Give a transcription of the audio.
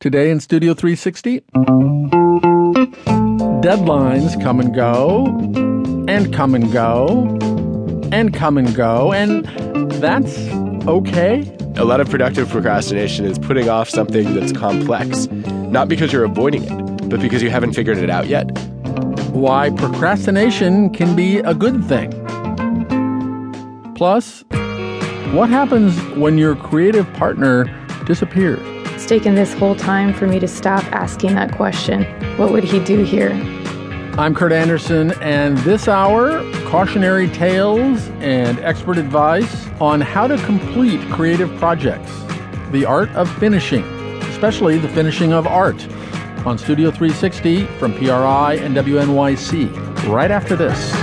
Today in Studio 360, deadlines come and go, and come and go, and come and go, and that's okay. A lot of productive procrastination is putting off something that's complex, not because you're avoiding it, but because you haven't figured it out yet. Why procrastination can be a good thing. Plus, what happens when your creative partner disappears? It's taken this whole time for me to stop asking that question. What would he do here? I'm Kurt Andersen, and this hour, cautionary tales and expert advice on how to complete creative projects. The art of finishing, especially the finishing of art, on Studio 360 from PRI and WNYC, right after this.